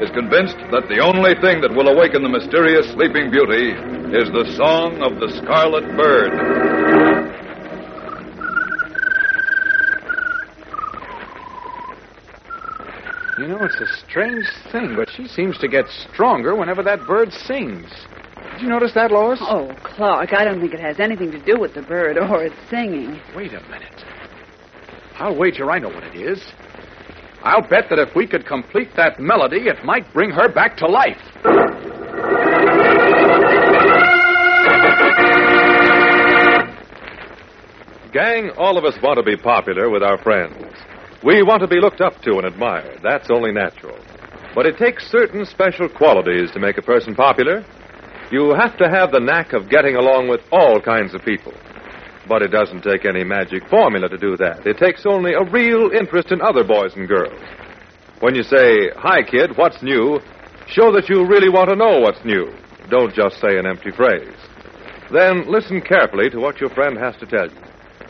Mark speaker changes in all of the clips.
Speaker 1: is convinced that the only thing that will awaken the mysterious Sleeping Beauty is the song of the Scarlet Bird.
Speaker 2: You know, it's a strange thing, but she seems to get stronger whenever that bird sings. Did you notice that, Lois?
Speaker 3: Oh, Clark, I don't think it has anything to do with the bird or its singing.
Speaker 2: Wait a minute. I'll wager I know what it is. I'll bet that if we could complete that melody, it might bring her back to life.
Speaker 4: Gang, all of us want to be popular with our friends. We want to be looked up to and admired. That's only natural. But it takes certain special qualities to make a person popular. You have to have the knack of getting along with all kinds of people. But it doesn't take any magic formula to do that. It takes only a real interest in other boys and girls. When you say, Hi, kid, what's new? Show that you really want to know what's new. Don't just say an empty phrase. Then listen carefully to what your friend has to tell you.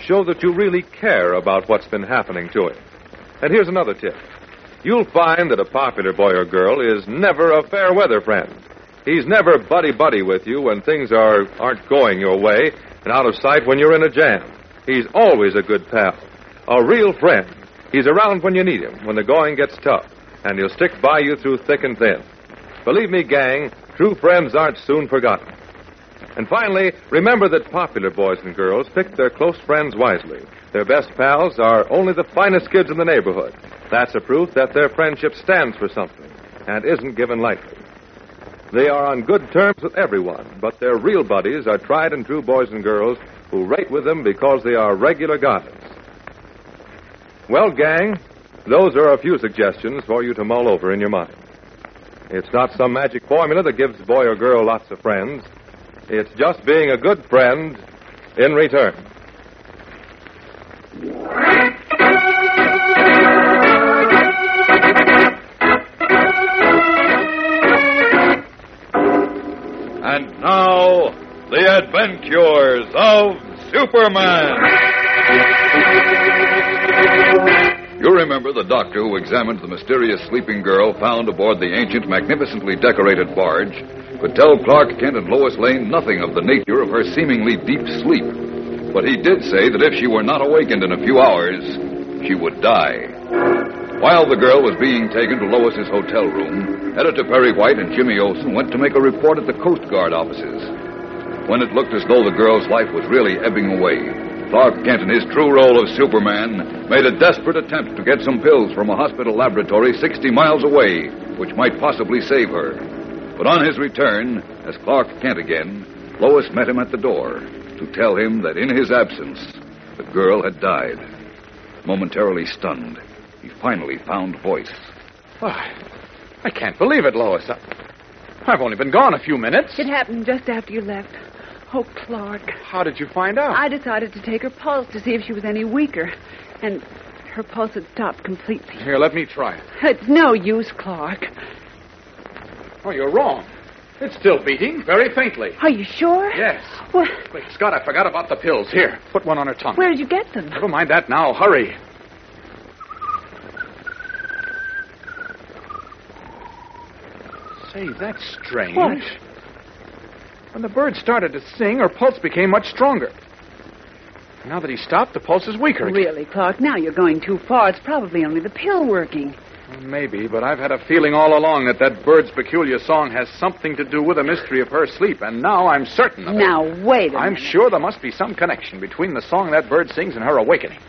Speaker 4: Show that you really care about what's been happening to him. And here's another tip. You'll find that a popular boy or girl is never a fair weather friend. He's never buddy buddy with you when things are aren't going your way, and out of sight when you're in a jam. He's always a good pal, a real friend. He's around when you need him, when the going gets tough, and he'll stick by you through thick and thin. Believe me, gang, true friends aren't soon forgotten. And finally, remember that popular boys and girls pick their close friends wisely. Their best pals are only the finest kids in the neighborhood. That's a proof that their friendship stands for something and isn't given lightly. They are on good terms with everyone, but their real buddies are tried and true boys and girls who rate with them because they are regular guys. Well, gang, those are a few suggestions for you to mull over in your mind. It's not some magic formula that gives boy or girl lots of friends. It's just being a good friend in return.
Speaker 1: The adventures of Superman. You remember the doctor who examined the mysterious sleeping girl found aboard the ancient, magnificently decorated barge could tell Clark Kent and Lois Lane nothing of the nature of her seemingly deep sleep. But he did say that if she were not awakened in a few hours, she would die. While the girl was being taken to Lois's hotel room, Editor Perry White and Jimmy Olsen went to make a report at the Coast Guard offices. When it looked as though the girl's life was really ebbing away, Clark Kent, in his true role of Superman, made a desperate attempt to get some pills from a hospital laboratory 60 miles away, which might possibly save her. But on his return, as Clark Kent again, Lois met him at the door to tell him that in his absence, the girl had died. Momentarily stunned, he finally found voice.
Speaker 2: Why, I can't believe it, Lois. I, I've only been gone a few minutes.
Speaker 3: It happened just after you left. Oh, Clark.
Speaker 2: How did you find out?
Speaker 3: I decided to take her pulse to see if she was any weaker. And her pulse had stopped completely.
Speaker 2: Here, let me try it.
Speaker 3: It's no use, Clark.
Speaker 2: Oh, you're wrong. It's still beating, very faintly.
Speaker 3: Are you sure?
Speaker 2: Yes.
Speaker 3: Well,
Speaker 2: Wait, Scott, I forgot about the pills. Here, put one on her tongue.
Speaker 3: where did you get them?
Speaker 2: Never mind that now. Hurry. Say, that's strange.
Speaker 3: What?
Speaker 2: When the bird started to sing, her pulse became much stronger. Now that he stopped, the pulse is weaker.
Speaker 3: Really, Clark, now you're going too far. It's probably only the pill working.
Speaker 2: Maybe, but I've had a feeling all along that that bird's peculiar song has something to do with the mystery of her sleep, and now I'm certain of it.
Speaker 3: Now, wait a
Speaker 2: I'm
Speaker 3: minute.
Speaker 2: sure there must be some connection between the song that bird sings and her awakening.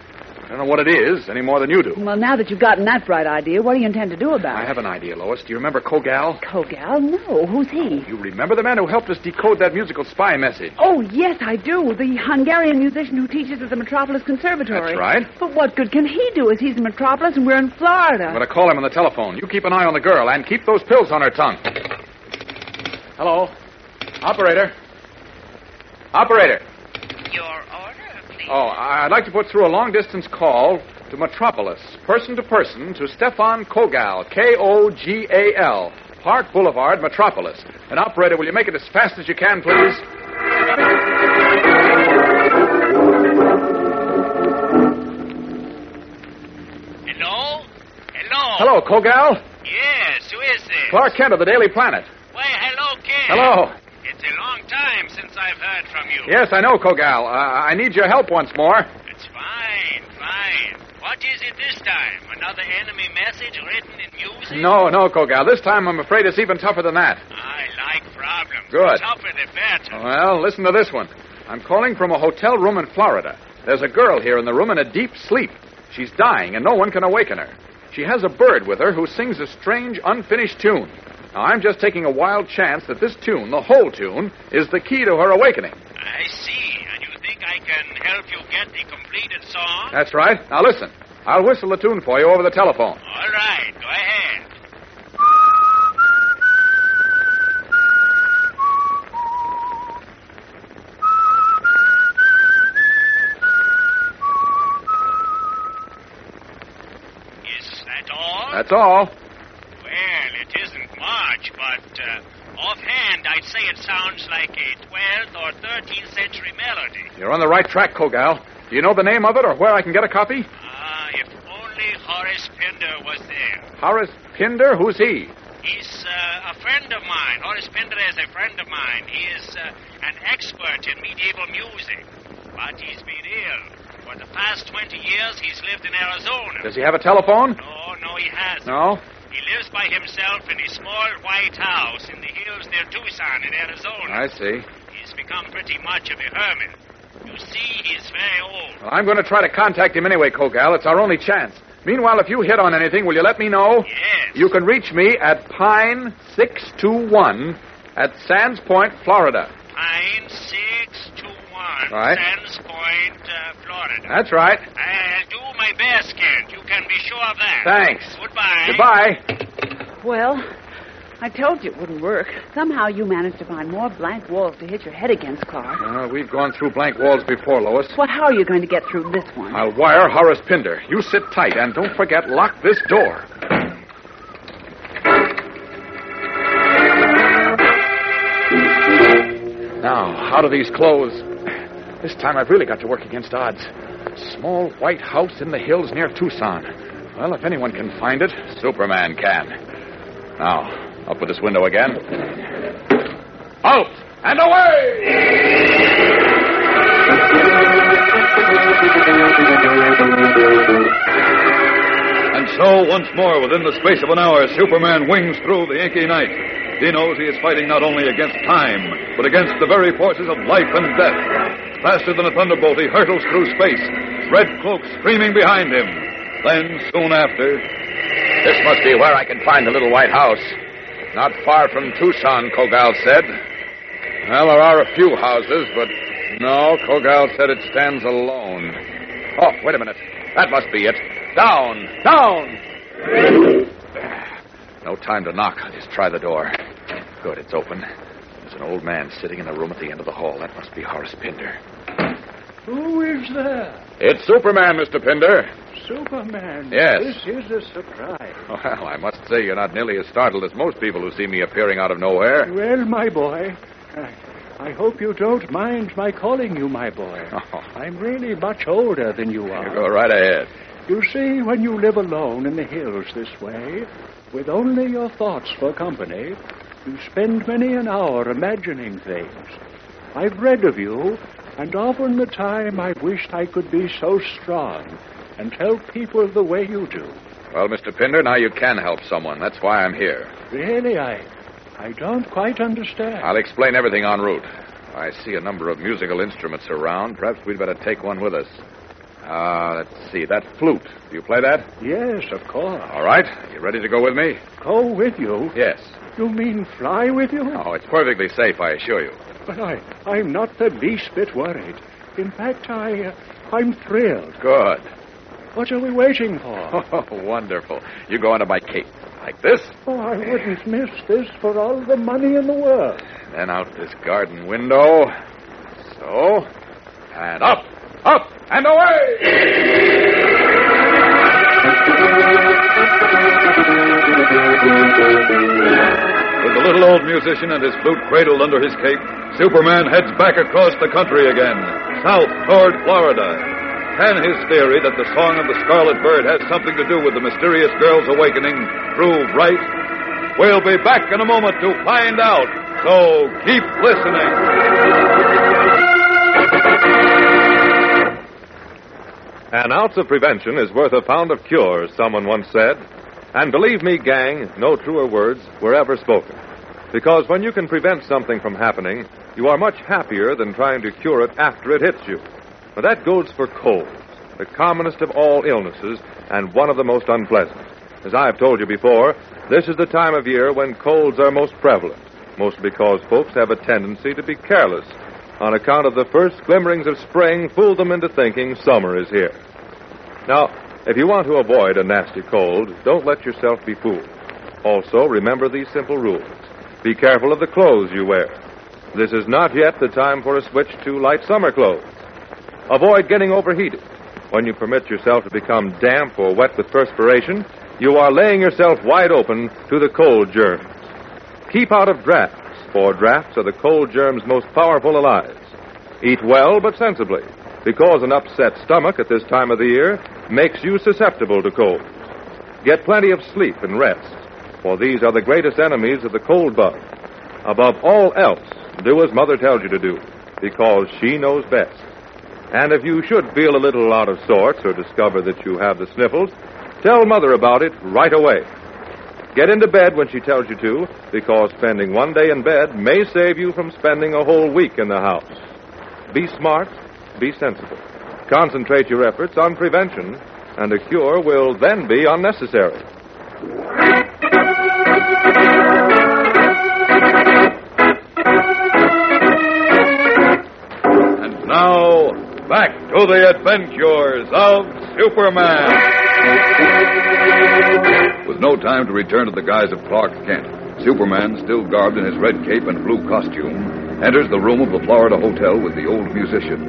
Speaker 2: I don't know what it is any more than you do.
Speaker 3: Well, now that you've gotten that bright idea, what do you intend to do about it?
Speaker 2: I have an idea, Lois. Do you remember Kogal?
Speaker 3: Kogal? No. Who's he?
Speaker 2: Oh, you remember the man who helped us decode that musical spy message?
Speaker 3: Oh, yes, I do. The Hungarian musician who teaches at the Metropolis Conservatory.
Speaker 2: That's right.
Speaker 3: But what good can he do as he's in Metropolis and we're in Florida?
Speaker 2: I'm going to call him on the telephone. You keep an eye on the girl and keep those pills on her tongue. Hello? Operator? Operator?
Speaker 5: Your order, please.
Speaker 2: Oh, I'd like to put through a long distance call to Metropolis, person to person, to Stefan Kogal, K O G A L, Park Boulevard, Metropolis. And, operator, will you make it as fast as you can, please?
Speaker 5: Hello? Hello?
Speaker 2: Hello, Kogal.
Speaker 5: Yes, who is this?
Speaker 2: Clark Kent of the Daily Planet.
Speaker 5: Why, hello, Kent.
Speaker 2: Hello.
Speaker 5: It's a long time since I've heard from you.
Speaker 2: Yes, I know, Kogal. Uh, I need your help once more.
Speaker 5: It's fine, fine. What is it this time? Another enemy message written in music?
Speaker 2: No, no, Kogal. This time I'm afraid it's even tougher than that.
Speaker 5: I like problems.
Speaker 2: Good.
Speaker 5: The tougher the better.
Speaker 2: Well, listen to this one. I'm calling from a hotel room in Florida. There's a girl here in the room in a deep sleep. She's dying, and no one can awaken her. She has a bird with her who sings a strange, unfinished tune. Now, I'm just taking a wild chance that this tune, the whole tune, is the key to her awakening.
Speaker 5: I see. And you think I can help you get the completed song?
Speaker 2: That's right. Now, listen. I'll whistle the tune for you over the telephone.
Speaker 5: All right, go ahead. Is that all?
Speaker 2: That's all.
Speaker 5: Well, it isn't much, but uh, offhand, I'd say it sounds like a 12th or 13th century melody.
Speaker 2: You're on the right track, Kogal. Do you know the name of it or where I can get a copy?
Speaker 5: Ah, if only Horace Pinder was there.
Speaker 2: Horace Pinder? Who's he?
Speaker 5: He's uh, a friend of mine. Horace Pinder is a friend of mine. He is uh, an expert in medieval music, but he's been ill. For the past 20 years, he's lived in Arizona.
Speaker 2: Does he have a telephone?
Speaker 5: No, no, he hasn't.
Speaker 2: No?
Speaker 5: He lives by himself in a small white house in the hills near Tucson in Arizona.
Speaker 2: I see.
Speaker 5: He's become pretty much of a hermit. You see, he's very old.
Speaker 2: Well, I'm going to try to contact him anyway, Kogal. It's our only chance. Meanwhile, if you hit on anything, will you let me know?
Speaker 5: Yes.
Speaker 2: You can reach me at Pine 621 at Sands Point, Florida.
Speaker 5: Pine 621,
Speaker 2: Right.
Speaker 5: Sands Point, uh, Florida.
Speaker 2: That's right.
Speaker 5: I'll do my best, Kent. You can be sure of that.
Speaker 2: Thanks.
Speaker 5: Goodbye.
Speaker 2: Goodbye.
Speaker 3: Well, I told you it wouldn't work. Somehow you managed to find more blank walls to hit your head against, Clark.
Speaker 2: Uh, we've gone through blank walls before, Lois.
Speaker 3: What, how are you going to get through this one?
Speaker 2: I'll wire Horace Pinder. You sit tight, and don't forget, lock this door. Now, how do these close? This time I've really got to work against odds. Small white house in the hills near Tucson. Well, if anyone can find it, Superman can. Now, up with this window again. Out and away!
Speaker 1: And so, once more, within the space of an hour, Superman wings through the inky night. He knows he is fighting not only against time, but against the very forces of life and death. Faster than a thunderbolt, he hurtles through space, red cloak streaming behind him. Then, soon after,
Speaker 2: This must be where I can find the little white house. Not far from Tucson, Kogal said. Well, there are a few houses, but no, Kogal said it stands alone. Oh, wait a minute. That must be it. Down! Down! No time to knock. I'll just try the door. Good, it's open. An old man sitting in a room at the end of the hall. That must be Horace Pinder.
Speaker 6: Who is there?
Speaker 2: It's Superman, Mr. Pinder.
Speaker 6: Superman.
Speaker 2: Yes.
Speaker 6: This is a surprise.
Speaker 2: Well, I must say you're not nearly as startled as most people who see me appearing out of nowhere.
Speaker 6: Well, my boy, I, I hope you don't mind my calling you my boy.
Speaker 2: Oh.
Speaker 6: I'm really much older than you are.
Speaker 2: You go right ahead.
Speaker 6: You see, when you live alone in the hills this way, with only your thoughts for company, you spend many an hour imagining things. I've read of you, and often the time I've wished I could be so strong and help people the way you do.
Speaker 2: Well, Mr. Pinder, now you can help someone. That's why I'm here.
Speaker 6: Really, I, I don't quite understand.
Speaker 2: I'll explain everything en route. I see a number of musical instruments around. Perhaps we'd better take one with us. Ah, let's see. That flute. Do you play that?
Speaker 6: Yes, of course.
Speaker 2: All right. You ready to go with me?
Speaker 6: Go with you?
Speaker 2: Yes.
Speaker 6: You mean fly with you?
Speaker 2: Oh, it's perfectly safe, I assure you.
Speaker 6: But I, I'm not the least bit worried. In fact, I, uh, I'm thrilled.
Speaker 2: Good.
Speaker 6: What are we waiting for?
Speaker 2: Oh, wonderful. You go under my cape. Like this,
Speaker 6: Oh, I wouldn't miss this for all the money in the world.
Speaker 2: then out this garden window. So.
Speaker 1: Musician and his flute cradled under his cape, Superman heads back across the country again, south toward Florida. Can his theory that the song of the scarlet bird has something to do with the mysterious girl's awakening prove right? We'll be back in a moment to find out, so keep listening.
Speaker 4: An ounce of prevention is worth a pound of cure, someone once said. And believe me, gang, no truer words were ever spoken. Because when you can prevent something from happening, you are much happier than trying to cure it after it hits you. But that goes for colds, the commonest of all illnesses and one of the most unpleasant. As I've told you before, this is the time of year when colds are most prevalent, mostly because folks have a tendency to be careless on account of the first glimmerings of spring fool them into thinking summer is here. Now, if you want to avoid a nasty cold, don't let yourself be fooled. Also, remember these simple rules. Be careful of the clothes you wear. This is not yet the time for a switch to light summer clothes. Avoid getting overheated. When you permit yourself to become damp or wet with perspiration, you are laying yourself wide open to the cold germs. Keep out of drafts, for drafts are the cold germs' most powerful allies. Eat well, but sensibly, because an upset stomach at this time of the year makes you susceptible to cold. Get plenty of sleep and rest, for these are the greatest enemies of the cold bug. Above all else, do as Mother tells you to do, because she knows best. And if you should feel a little out of sorts or discover that you have the sniffles, tell Mother about it right away. Get into bed when she tells you to, because spending one day in bed may save you from spending a whole week in the house. Be smart, be sensible. Concentrate your efforts on prevention, and a cure will then be unnecessary.
Speaker 1: The adventures of Superman. With no time to return to the guise of Clark Kent, Superman, still garbed in his red cape and blue costume, enters the room of the Florida Hotel with the old musician.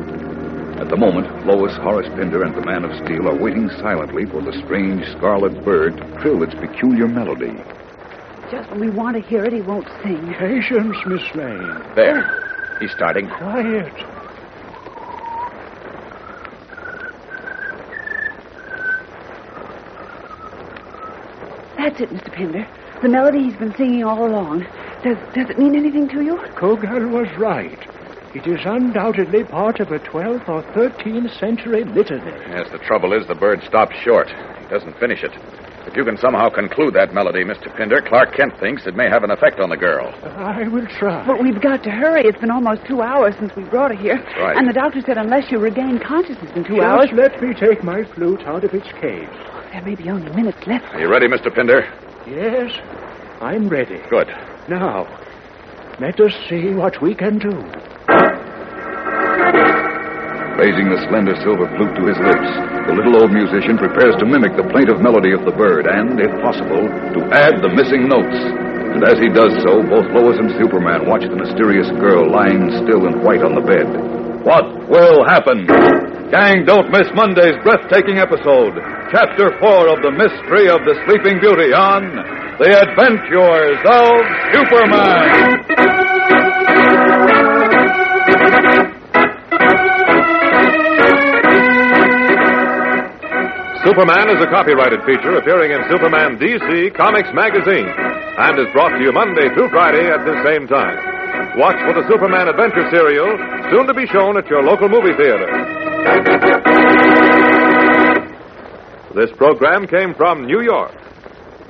Speaker 1: At the moment, Lois, Horace Pinder, and the Man of Steel are waiting silently for the strange scarlet bird to trill its peculiar melody.
Speaker 3: Just when we want to hear it, he won't sing.
Speaker 6: Patience, Miss Lane.
Speaker 2: There. He's starting.
Speaker 6: Quiet.
Speaker 3: That's it, Mr. Pinder. The melody he's been singing all along. Does, does it mean anything to you?
Speaker 6: Kogal was right. It is undoubtedly part of a 12th or 13th century litany.
Speaker 2: Yes, the trouble is the bird stops short. He doesn't finish it. If you can somehow conclude that melody, Mr. Pinder, Clark Kent thinks it may have an effect on the girl.
Speaker 6: I will try.
Speaker 3: But we've got to hurry. It's been almost two hours since we brought her here.
Speaker 2: That's right.
Speaker 3: And the doctor said unless you regain consciousness in two
Speaker 6: Just
Speaker 3: hours.
Speaker 6: let me take my flute out of its case.
Speaker 3: There may be only minutes left.
Speaker 2: Are you ready, Mr. Pinder?
Speaker 6: Yes, I'm ready.
Speaker 2: Good.
Speaker 6: Now, let us see what we can do.
Speaker 1: Raising the slender silver flute to his lips, the little old musician prepares to mimic the plaintive melody of the bird and, if possible, to add the missing notes. And as he does so, both Lois and Superman watch the mysterious girl lying still and white on the bed. What will happen? Gang, don't miss Monday's breathtaking episode, Chapter 4 of The Mystery of the Sleeping Beauty on The Adventures of Superman.
Speaker 4: Superman is a copyrighted feature appearing in Superman DC Comics Magazine and is brought to you Monday through Friday at the same time. Watch for the Superman Adventure serial, soon to be shown at your local movie theater. This program came from New York.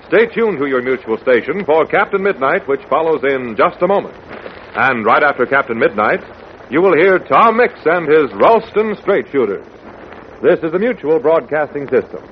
Speaker 4: Stay tuned to your mutual station for Captain Midnight, which follows in just a moment. And right after Captain Midnight, you will hear Tom Mix and his Ralston Straight Shooters. This is the Mutual Broadcasting System.